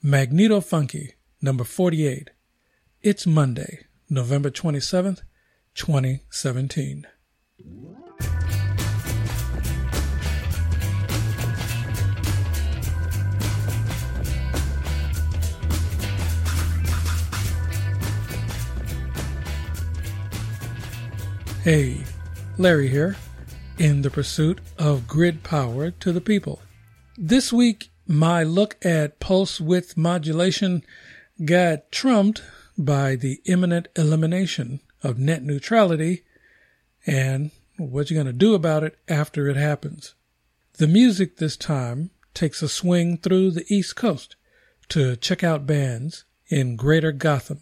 Magneto Funky, number 48. It's Monday, November 27th, 2017. Hey, Larry here, in the pursuit of grid power to the people. This week, my look at pulse width modulation got trumped by the imminent elimination of net neutrality and what you're going to do about it after it happens. The music this time takes a swing through the East Coast to check out bands in Greater Gotham.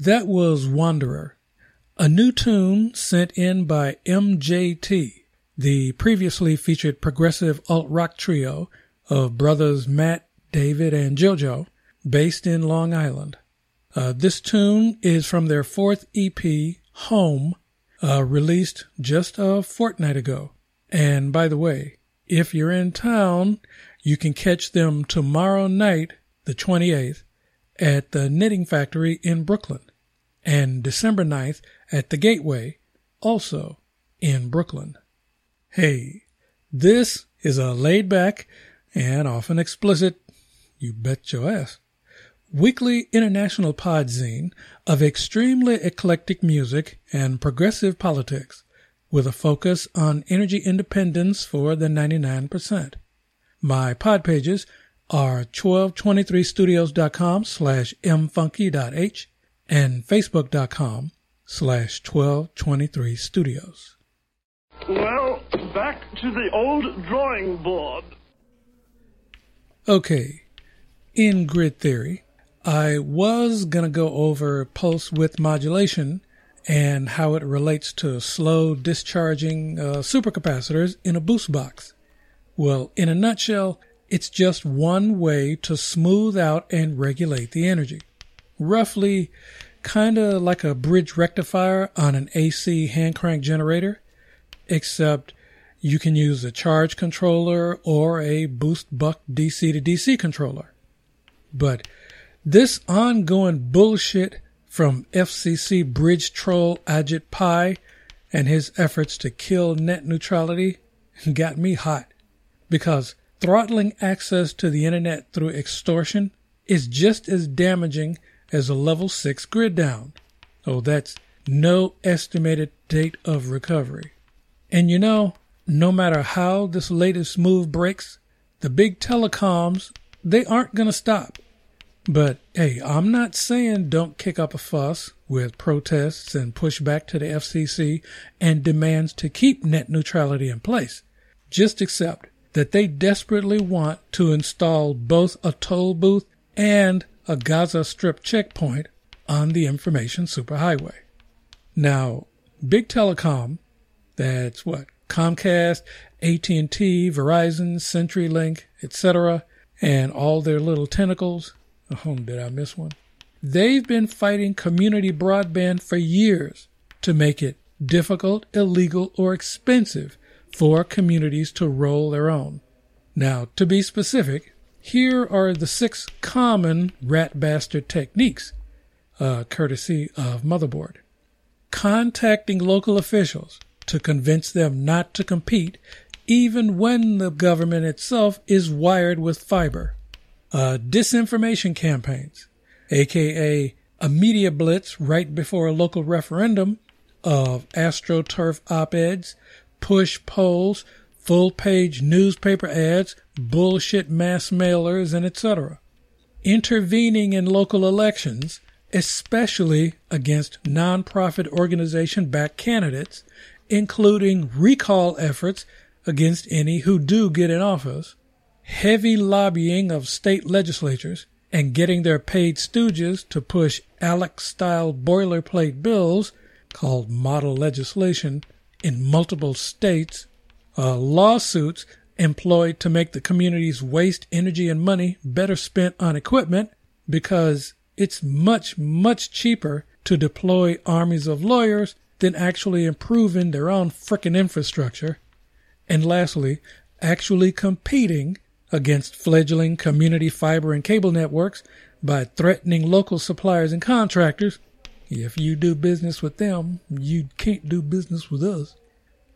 That was Wanderer, a new tune sent in by MJT, the previously featured progressive alt rock trio of brothers Matt, David, and JoJo, based in Long Island. Uh, this tune is from their fourth EP, Home, uh, released just a fortnight ago. And by the way, if you're in town, you can catch them tomorrow night, the 28th, at the Knitting Factory in Brooklyn, and December 9th at the Gateway, also in Brooklyn. Hey, this is a laid back and often explicit, you bet your ass, weekly international podzine of extremely eclectic music and progressive politics with a focus on energy independence for the 99%. My pod pages are 1223studios.com slash mfunky.h and facebook.com slash 1223studios. Well, back to the old drawing board. Okay, in grid theory, I was going to go over pulse width modulation and how it relates to slow discharging uh, supercapacitors in a boost box. Well, in a nutshell, it's just one way to smooth out and regulate the energy. Roughly, kind of like a bridge rectifier on an AC hand crank generator, except you can use a charge controller or a boost buck DC to DC controller. But this ongoing bullshit from FCC bridge troll Ajit Pai and his efforts to kill net neutrality got me hot because throttling access to the internet through extortion is just as damaging as a level 6 grid down. Oh, that's no estimated date of recovery. And you know, no matter how this latest move breaks, the big telecoms, they aren't going to stop. But hey, I'm not saying don't kick up a fuss with protests and pushback to the FCC and demands to keep net neutrality in place. Just accept that they desperately want to install both a toll booth and a Gaza Strip checkpoint on the information superhighway. Now, big telecom, that's what Comcast, AT&T, Verizon, CenturyLink, etc., and all their little tentacles, Oh, did I miss one? They've been fighting community broadband for years to make it difficult, illegal, or expensive for communities to roll their own. Now, to be specific, here are the six common rat bastard techniques, uh, courtesy of Motherboard. Contacting local officials to convince them not to compete, even when the government itself is wired with fiber uh, disinformation campaigns, aka a media blitz right before a local referendum of astroturf op-eds, push polls, full page newspaper ads, bullshit mass mailers, and etc. Intervening in local elections, especially against nonprofit organization backed candidates, including recall efforts against any who do get in office, heavy lobbying of state legislatures and getting their paid stooges to push ALEC style boilerplate bills called model legislation in multiple states, uh, lawsuits employed to make the communities waste energy and money better spent on equipment because it's much, much cheaper to deploy armies of lawyers than actually improving their own frickin' infrastructure. And lastly, actually competing against fledgling community fiber and cable networks by threatening local suppliers and contractors. If you do business with them, you can't do business with us.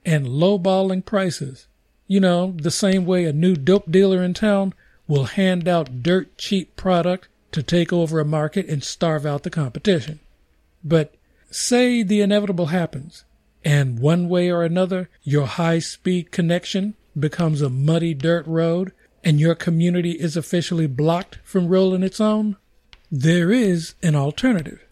And lowballing prices. You know, the same way a new dope dealer in town will hand out dirt cheap product to take over a market and starve out the competition. But say the inevitable happens, and one way or another, your high speed connection becomes a muddy dirt road and your community is officially blocked from rolling its own, there is an alternative.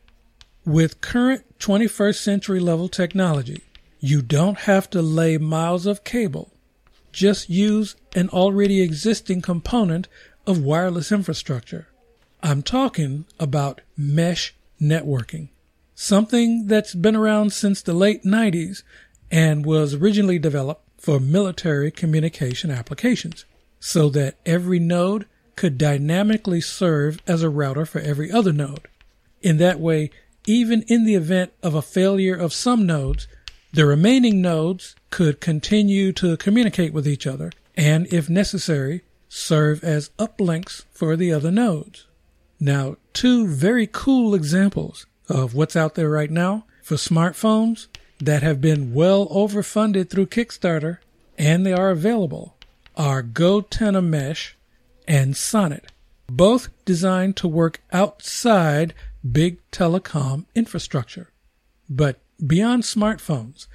With current 21st century level technology, you don't have to lay miles of cable. Just use an already existing component of wireless infrastructure. I'm talking about mesh networking, something that's been around since the late 90s and was originally developed for military communication applications so that every node could dynamically serve as a router for every other node. In that way, even in the event of a failure of some nodes, the remaining nodes could continue to communicate with each other and, if necessary, serve as uplinks for the other nodes. Now, two very cool examples of what's out there right now for smartphones that have been well overfunded through Kickstarter and they are available are GoTenna Mesh and Sonnet, both designed to work outside big telecom infrastructure. But beyond smartphones,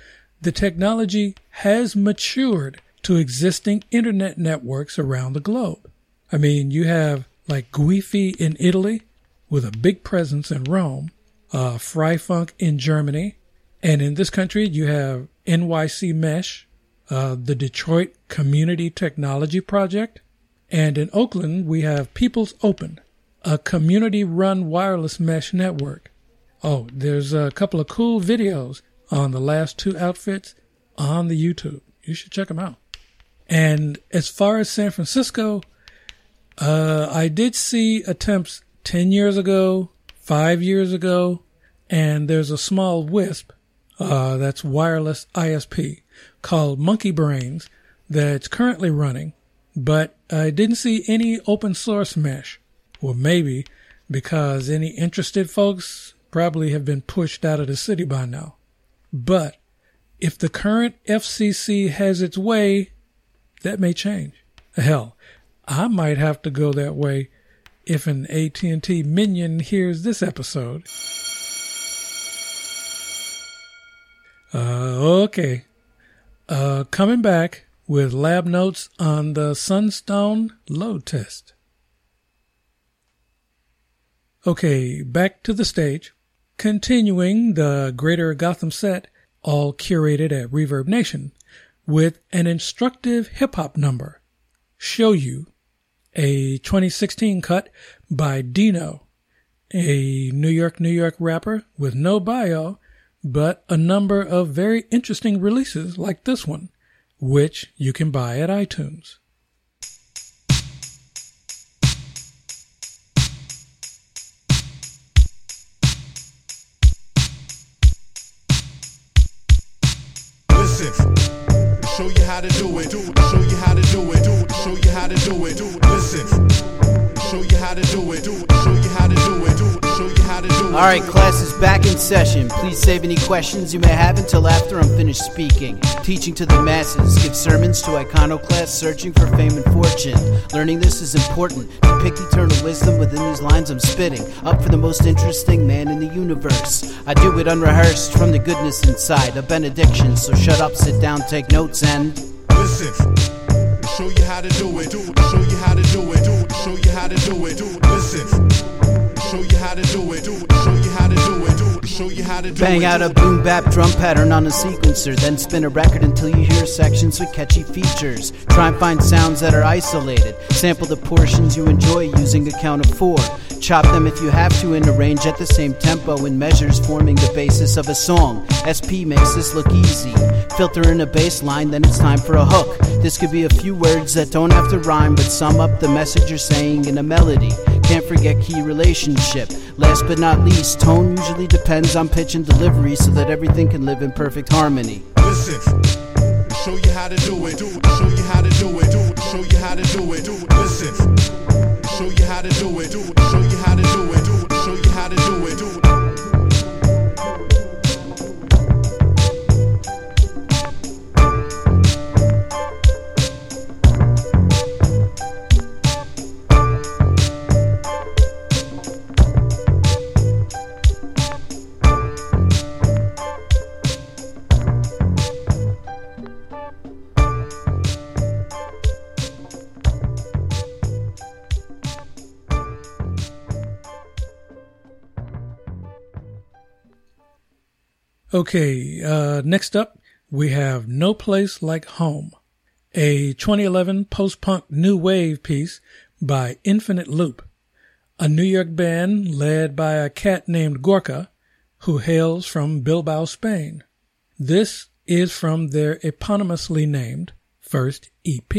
the technology has matured to existing internet networks around the globe. I mean, you have like Guifi in Italy with a big presence in Rome, uh, Freifunk in Germany, and in this country you have NYC Mesh uh, the Detroit Community Technology Project, And in Oakland, we have People's Open, a community run wireless mesh network. Oh, there's a couple of cool videos on the last two outfits on the YouTube. You should check them out. And as far as San Francisco, uh, I did see attempts 10 years ago, five years ago, and there's a small WISP, uh, that's wireless ISP called Monkey Brains that's currently running, but I didn't see any open source mesh. Well, maybe because any interested folks probably have been pushed out of the city by now. But if the current FCC has its way, that may change. Hell, I might have to go that way if an AT&T minion hears this episode. Uh, okay. Uh, coming back with lab notes on the Sunstone load test. Okay, back to the stage. Continuing the Greater Gotham set, all curated at Reverb Nation, with an instructive hip hop number, Show You, a 2016 cut by Dino, a New York, New York rapper with no bio, but a number of very interesting releases like this one, which you can buy at iTunes. How to do it. Show you how to do it. Show you how to do it. Listen, show you how to do it. All right, class is back in session. Please save any questions you may have until after I'm finished speaking. Teaching to the masses, give sermons to iconoclasts searching for fame and fortune. Learning this is important. Depict eternal wisdom within these lines I'm spitting. Up for the most interesting man in the universe. I do it unrehearsed from the goodness inside. A benediction, so shut up, sit down, take notes, and. Listen, show you how to do it. Show you how to do it. Show you how to do it. Listen, show you how to do it. Show you how to. Bang out a boom bap drum pattern on a sequencer, then spin a record until you hear sections with catchy features. Try and find sounds that are isolated. Sample the portions you enjoy using a count of four. Chop them if you have to and arrange at the same tempo in measures forming the basis of a song. SP makes this look easy. Filter in a bass line, then it's time for a hook. This could be a few words that don't have to rhyme, but sum up the message you're saying in a melody. Can't forget key relationship. Last but not least, tone usually depends on pitch and delivery so that everything can live in perfect harmony. Listen, show you how to do it. Show you how to do it. Show you how to do it. Listen, show you how to do it. Okay, uh, next up, we have No Place Like Home, a 2011 post punk new wave piece by Infinite Loop, a New York band led by a cat named Gorka, who hails from Bilbao, Spain. This is from their eponymously named first EP.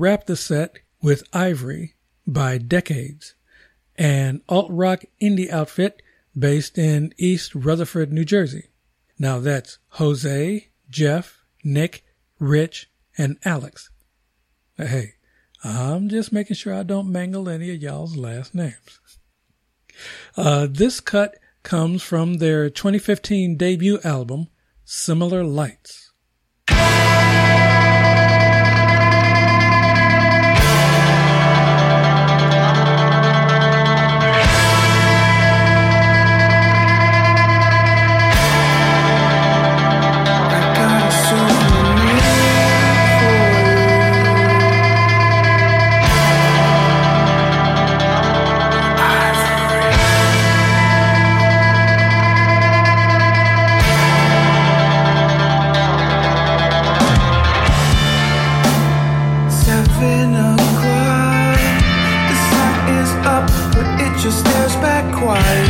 wrapped the set with Ivory by Decades, an alt rock indie outfit based in East Rutherford, New Jersey. Now that's Jose, Jeff, Nick, Rich, and Alex. Hey, I'm just making sure I don't mangle any of y'all's last names. Uh, this cut comes from their 2015 debut album, Similar Lights. just stares back quiet.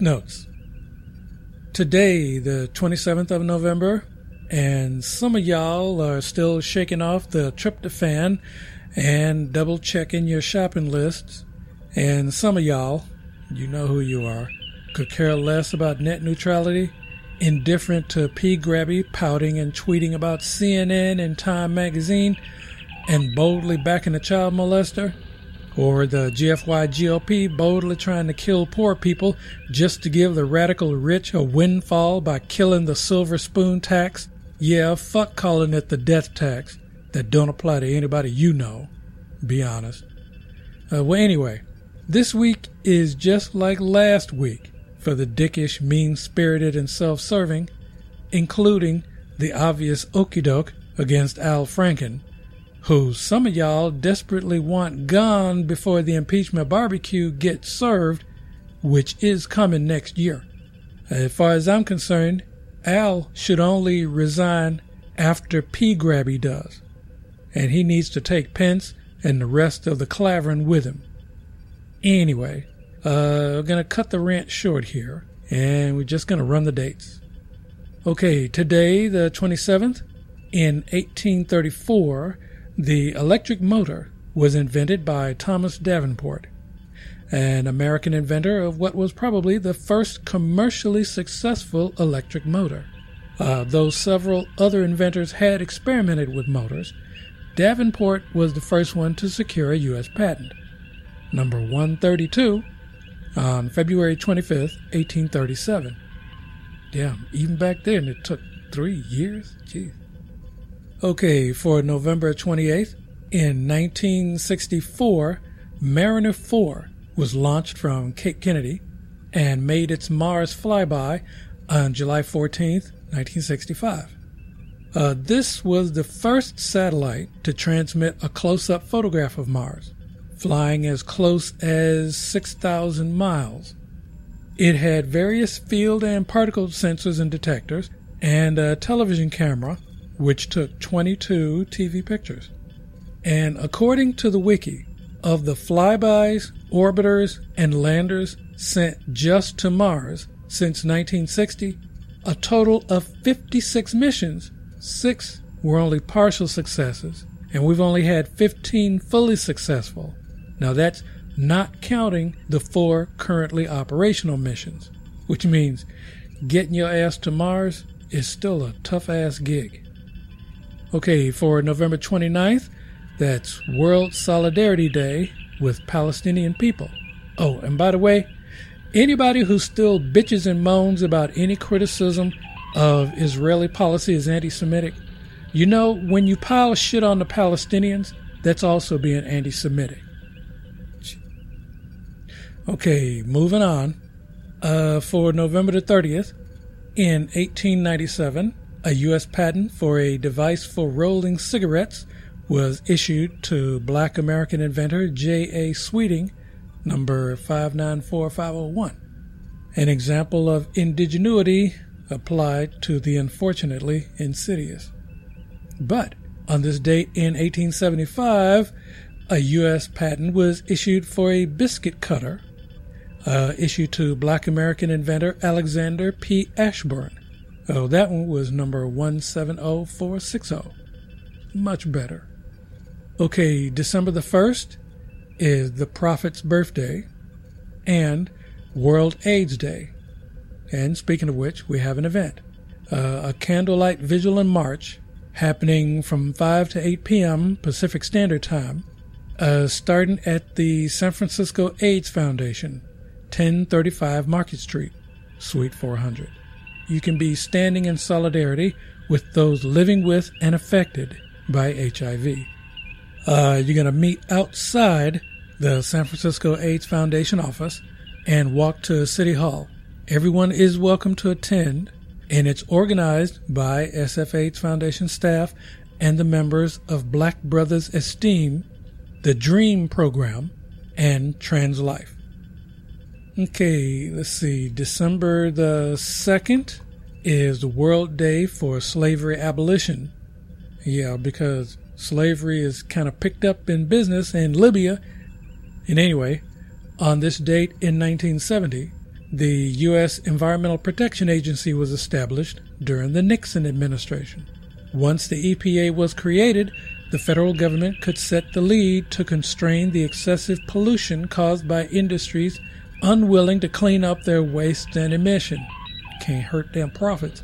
Notes. Today, the 27th of November, and some of y'all are still shaking off the tryptophan and double checking your shopping lists. And some of y'all, you know who you are, could care less about net neutrality, indifferent to P. Grabby pouting and tweeting about CNN and Time magazine, and boldly backing a child molester, or the GFY GOP boldly trying to kill poor people just to give the radical rich a windfall by killing the silver spoon tax. Yeah, fuck calling it the death tax. That don't apply to anybody you know. Be honest. Uh, well, anyway, this week is just like last week for the dickish, mean spirited, and self serving, including the obvious okey doke against Al Franken, who some of y'all desperately want gone before the impeachment barbecue gets served, which is coming next year. As far as I'm concerned, Al should only resign after P. Grabby does, and he needs to take Pence and the rest of the clavering with him. Anyway, uh, we're gonna cut the rant short here, and we're just gonna run the dates. Okay, today, the 27th, in 1834, the electric motor was invented by Thomas Davenport, an American inventor of what was probably the first commercially successful electric motor. Uh, though several other inventors had experimented with motors, Davenport was the first one to secure a U.S. patent. Number 132 on February 25th, 1837. Damn, even back then it took three years? Jeez. Okay, for November 28th, in 1964, Mariner 4 was launched from Cape Kennedy and made its Mars flyby on July 14th, 1965. Uh, this was the first satellite to transmit a close up photograph of Mars, flying as close as 6,000 miles. It had various field and particle sensors and detectors, and a television camera, which took 22 TV pictures. And according to the wiki, of the flybys, orbiters, and landers sent just to Mars since 1960, a total of 56 missions, six were only partial successes, and we've only had 15 fully successful. Now that's not counting the four currently operational missions, which means getting your ass to Mars is still a tough ass gig. Okay, for November 29th, that's World Solidarity Day with Palestinian people. Oh, and by the way, anybody who still bitches and moans about any criticism of Israeli policy as anti Semitic, you know, when you pile shit on the Palestinians, that's also being anti Semitic. Okay, moving on. Uh, for November the 30th, in 1897, a U.S. patent for a device for rolling cigarettes was issued to black American inventor J.A. Sweeting, number 594501. An example of indigenuity applied to the unfortunately insidious. But on this date in 1875, a U.S. patent was issued for a biscuit cutter, uh, issued to black American inventor Alexander P. Ashbourne. Oh, that one was number 170460. Much better. Okay, December the 1st is the Prophet's birthday and World AIDS Day. And speaking of which, we have an event uh, a candlelight vigil in march happening from 5 to 8 p.m. Pacific Standard Time, uh, starting at the San Francisco AIDS Foundation, 1035 Market Street, Suite 400. You can be standing in solidarity with those living with and affected by HIV. Uh, you're going to meet outside the San Francisco AIDS Foundation office and walk to City Hall. Everyone is welcome to attend, and it's organized by SF AIDS Foundation staff and the members of Black Brothers Esteem, the Dream Program, and Trans Life. Okay, let's see. December the 2nd is the World Day for Slavery Abolition. Yeah, because slavery is kind of picked up in business in Libya. And anyway, On this date in 1970, the U.S. Environmental Protection Agency was established during the Nixon administration. Once the EPA was created, the federal government could set the lead to constrain the excessive pollution caused by industries unwilling to clean up their waste and emission. Can't hurt their profits.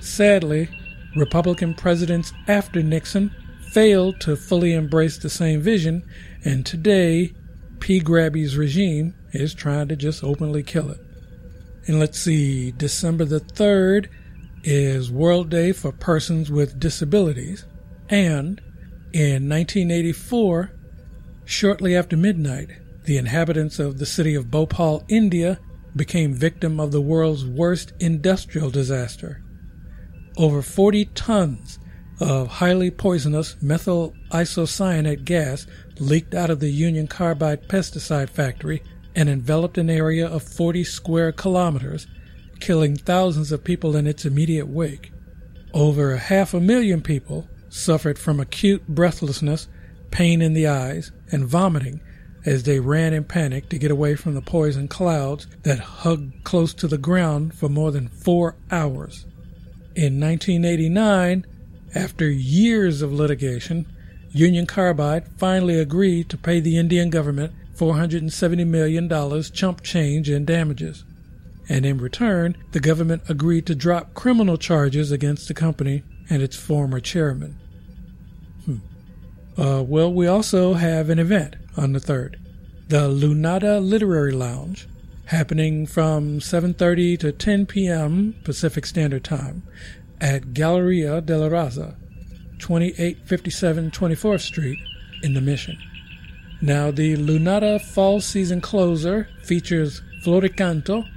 Sadly, Republican presidents after Nixon failed to fully embrace the same vision, and today, P. Grabby's regime is trying to just openly kill it. And let's see, December the 3rd is World Day for Persons with Disabilities, and in 1984, shortly after midnight, the inhabitants of the city of Bhopal, India, became victim of the world's worst industrial disaster. Over 40 tons of highly poisonous methyl isocyanate gas leaked out of the Union Carbide pesticide factory and enveloped an area of 40 square kilometers, killing thousands of people in its immediate wake. Over half a million people suffered from acute breathlessness, pain in the eyes, and vomiting as they ran in panic to get away from the poison clouds that hugged close to the ground for more than four hours. In 1989, after years of litigation, Union Carbide finally agreed to pay the Indian government $470 million chump change in damages. And in return, the government agreed to drop criminal charges against the company and its former chairman. Hmm. Uh, well, we also have an event on the 3rd. The Lunada Literary Lounge, happening from 7.30 to 10 p.m. Pacific Standard Time at Galleria de la Raza, 2857 24th Street in the Mission. Now, the Lunada Fall Season Closer features Floricanto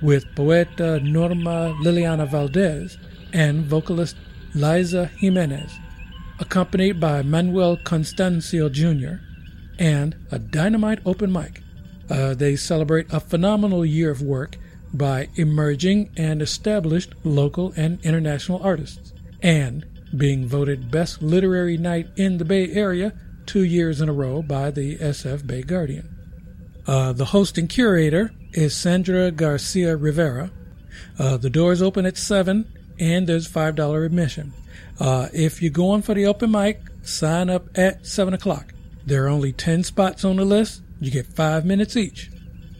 with poeta Norma Liliana Valdez and vocalist Liza Jimenez, accompanied by Manuel Constancio Jr., and a dynamite open mic. Uh, they celebrate a phenomenal year of work by emerging and established local and international artists, and being voted Best Literary Night in the Bay Area two years in a row by the SF Bay Guardian. Uh, the host and curator is Sandra Garcia Rivera. Uh, the doors open at 7 and there's $5 admission. Uh, if you're going for the open mic, sign up at 7 o'clock. There are only 10 spots on the list. You get five minutes each.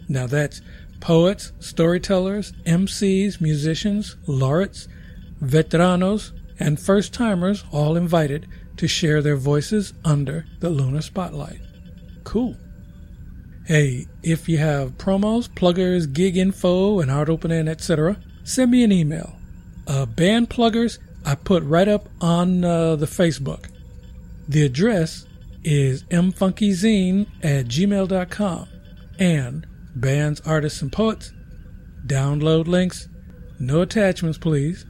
Now that's poets, storytellers, MCs, musicians, laureates, veteranos, and first timers all invited to share their voices under the lunar spotlight. Cool. Hey, if you have promos, pluggers, gig info, and art opening, etc., send me an email. Uh, band pluggers I put right up on uh, the Facebook. The address is mfunkyzine at gmail.com and bands, artists, and poets. Download links, no attachments, please,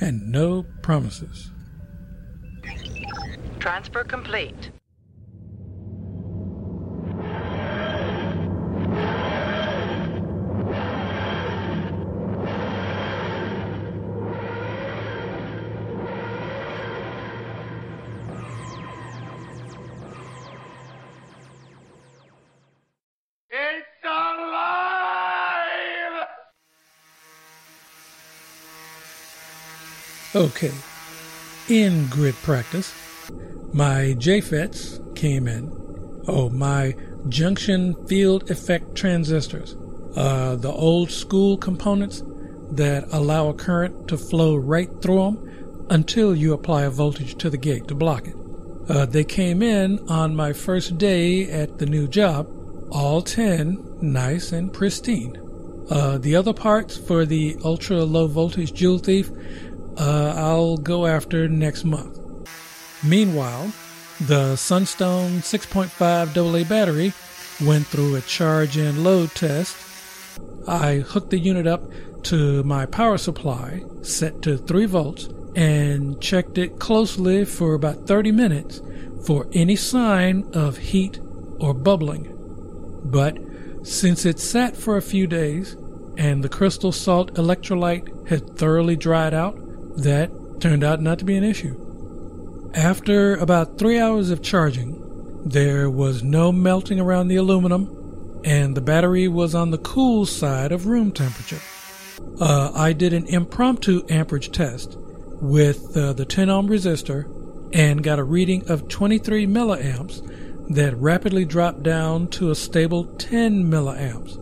and no promises. Transfer complete. Okay, in grid practice, my JFETs came in. Oh, my junction field effect transistors, uh, the old school components that allow a current to flow right through them until you apply a voltage to the gate to block it. Uh, they came in on my first day at the new job, all 10 nice and pristine. Uh, the other parts for the ultra low voltage Joule Thief, uh, I'll go after next month. Meanwhile, the Sunstone 6.5 AA battery went through a charge and load test. I hooked the unit up to my power supply, set to 3 volts, and checked it closely for about 30 minutes for any sign of heat or bubbling. But since it sat for a few days and the crystal salt electrolyte had thoroughly dried out, that turned out not to be an issue. After about three hours of charging, there was no melting around the aluminum and the battery was on the cool side of room temperature. Uh, I did an impromptu amperage test with uh, the 10 ohm resistor and got a reading of 23 milliamps that rapidly dropped down to a stable 10 milliamps,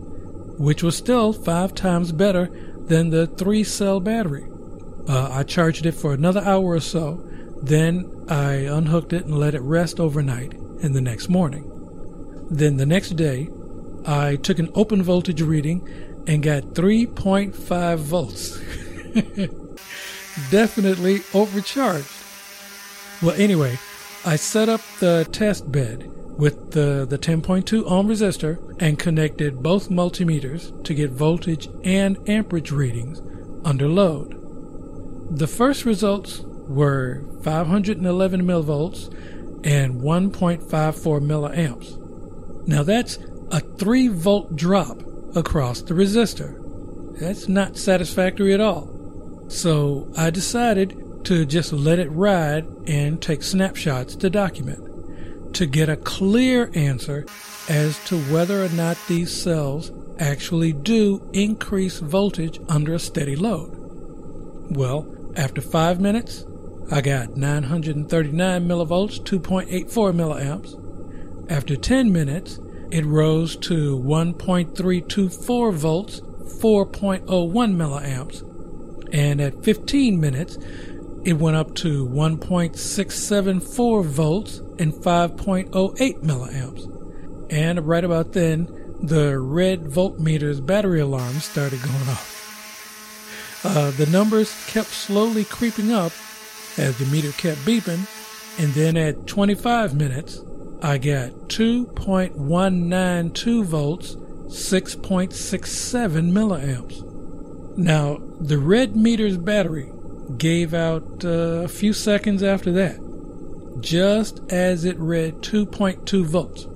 which was still five times better than the three cell battery. Uh, I charged it for another hour or so, then I unhooked it and let it rest overnight and the next morning. Then the next day, I took an open voltage reading and got 3.5 volts. Definitely overcharged. Well, anyway, I set up the test bed with the, the 10.2 ohm resistor and connected both multimeters to get voltage and amperage readings under load. The first results were 511 millivolts and 1.54 milliamps. Now that's a 3 volt drop across the resistor. That's not satisfactory at all. So I decided to just let it ride and take snapshots to document to get a clear answer as to whether or not these cells actually do increase voltage under a steady load. Well, after five minutes, I got 939 millivolts, 2.84 milliamps. After 10 minutes, it rose to 1.324 volts, 4.01 milliamps. And at 15 minutes, it went up to 1.674 volts and 5.08 milliamps. And right about then, the red voltmeter's battery alarm started going off. Uh, the numbers kept slowly creeping up as the meter kept beeping, and then at 25 minutes, I got 2.192 volts, 6.67 milliamps. Now, the red meter's battery gave out uh, a few seconds after that, just as it read 2.2 volts.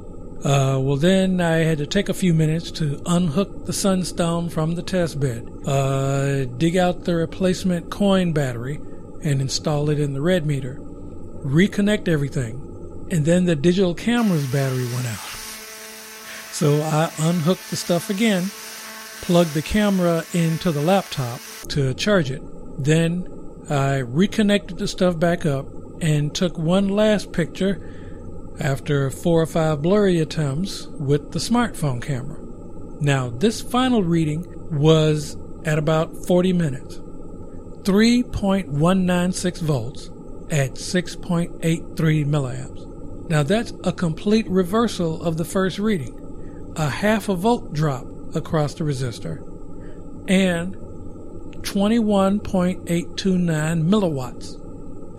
Uh, well, then I had to take a few minutes to unhook the sunstone from the test bed, uh, dig out the replacement coin battery, and install it in the red meter, reconnect everything, and then the digital camera's battery went out. So I unhooked the stuff again, plugged the camera into the laptop to charge it. Then I reconnected the stuff back up and took one last picture after four or five blurry attempts with the smartphone camera. Now, this final reading was at about 40 minutes 3.196 volts at 6.83 milliamps. Now, that's a complete reversal of the first reading a half a volt drop across the resistor and 21.829 milliwatts.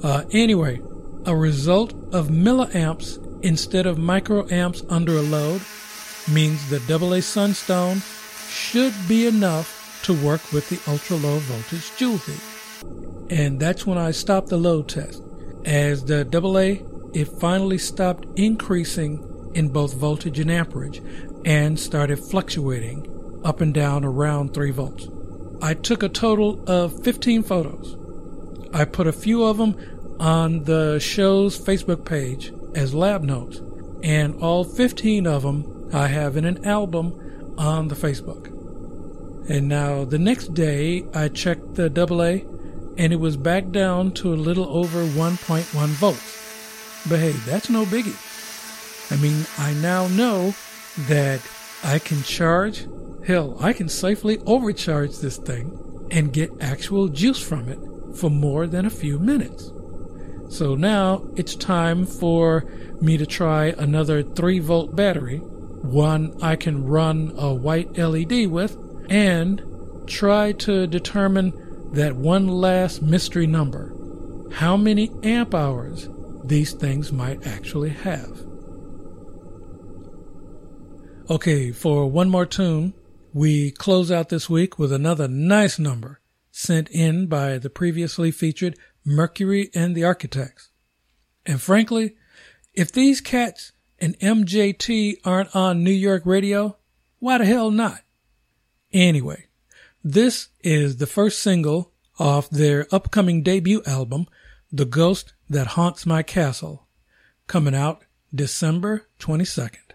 Uh, anyway, a result of milliamps instead of microamps under a load means the AA Sunstone should be enough to work with the ultra low voltage Joule Thief. And that's when I stopped the load test. As the AA, it finally stopped increasing in both voltage and amperage and started fluctuating up and down around 3 volts. I took a total of 15 photos. I put a few of them on the show's Facebook page as lab notes, and all 15 of them I have in an album on the Facebook. And now the next day I checked the AA and it was back down to a little over 1.1 volts. But hey, that's no biggie. I mean, I now know that I can charge, hell, I can safely overcharge this thing and get actual juice from it for more than a few minutes. So now it's time for me to try another 3 volt battery, one I can run a white LED with, and try to determine that one last mystery number how many amp hours these things might actually have. Okay, for one more tune, we close out this week with another nice number sent in by the previously featured Mercury and the Architects. And frankly, if these cats and MJT aren't on New York radio, why the hell not? Anyway, this is the first single off their upcoming debut album, The Ghost That Haunts My Castle, coming out December 22nd.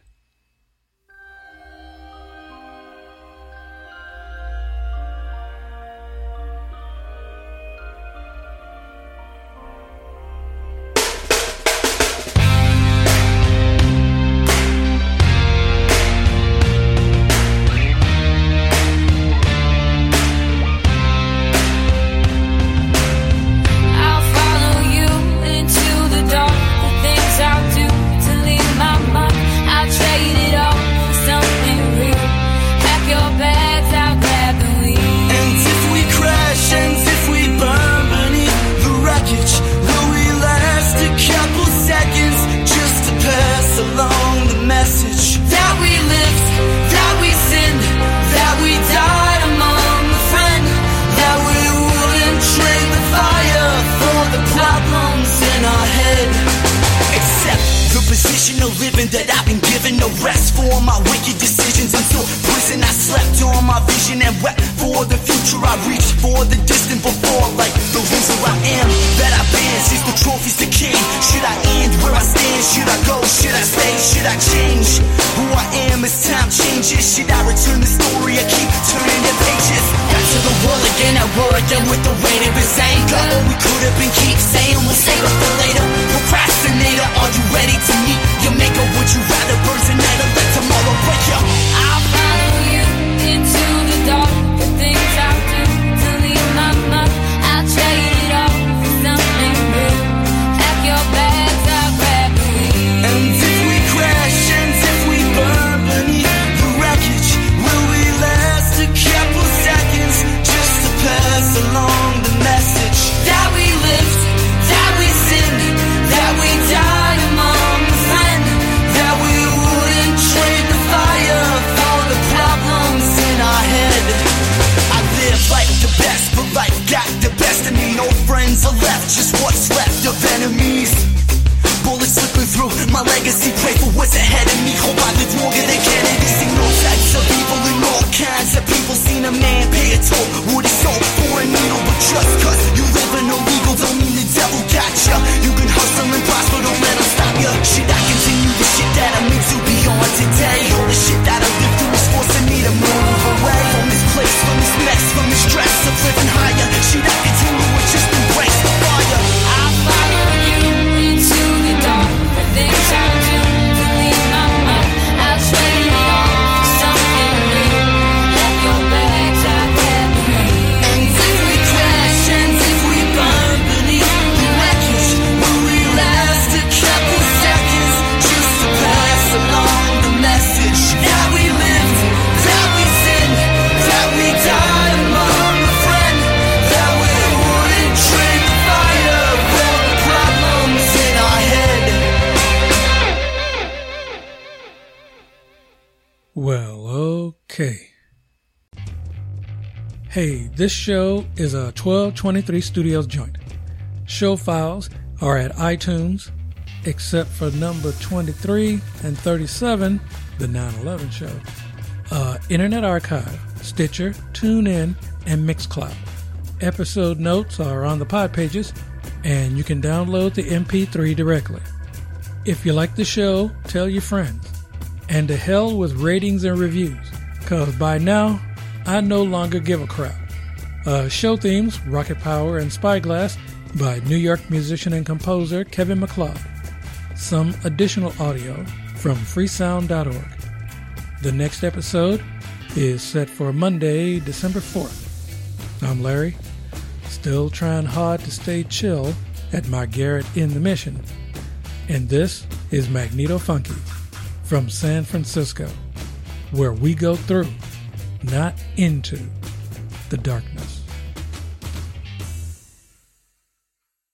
Hey, this show is a 1223 Studios joint. Show files are at iTunes, except for number 23 and 37, the 911 show. Uh, Internet Archive, Stitcher, TuneIn, and Mixcloud. Episode notes are on the pod pages, and you can download the MP3 directly. If you like the show, tell your friends. And to hell with ratings and reviews, because by now I No Longer Give a Crap. Uh, show themes Rocket Power and Spyglass by New York musician and composer Kevin MacLeod. Some additional audio from freesound.org. The next episode is set for Monday, December 4th. I'm Larry, still trying hard to stay chill at my garret in the mission. And this is Magneto Funky from San Francisco, where we go through not into the darkness.